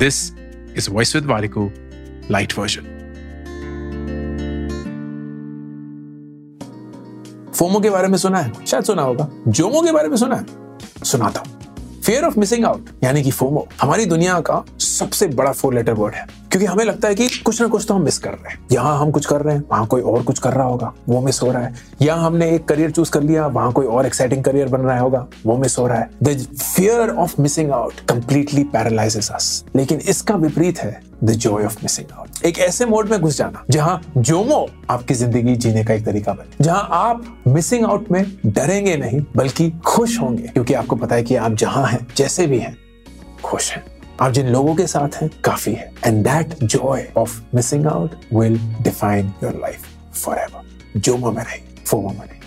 This is voice with वारिको light version FOMO के बारे में सुना है शायद सुना होगा जोमो के बारे में सुना है सुनाता हूँ फियर ऑफ़ मिसिंग आउट यानी कि फोमो हमारी दुनिया का सबसे बड़ा फोर लेटर वर्ड है। क्योंकि हमें लगता है कि कुछ ना कुछ तो हम मिस कर रहे हैं। यहाँ हम कुछ कर रहे हैं, वहाँ कोई और कुछ कर रहा होगा, वो मिस हो रहा है। यहाँ हमने एक करियर चूज़ कर लिया, वहाँ कोई और एक्साइटिंग करियर बन रहा होगा, वो मिस हो रहा है। The fear of missing out completely paralyses us लेकिन इसका विपरीत है the joy of missing out एक ऐसे मोड में घुस जाना, जहाँ जोमो आपकी ज़िंदगी जीने का एक तरीका बने। जहाँ आप मिसिंग आउट में डरेंगे नहीं, बल्कि खुश होंगे। क्योंकि आपको पता है कि आप जहाँ हैं, जैसे भी हैं, खुश हैं। आप जिन लोगों के साथ हैं, काफ़ी है। And that joy of missing out will define your life forever जो मैं रहे फो मैं नहीं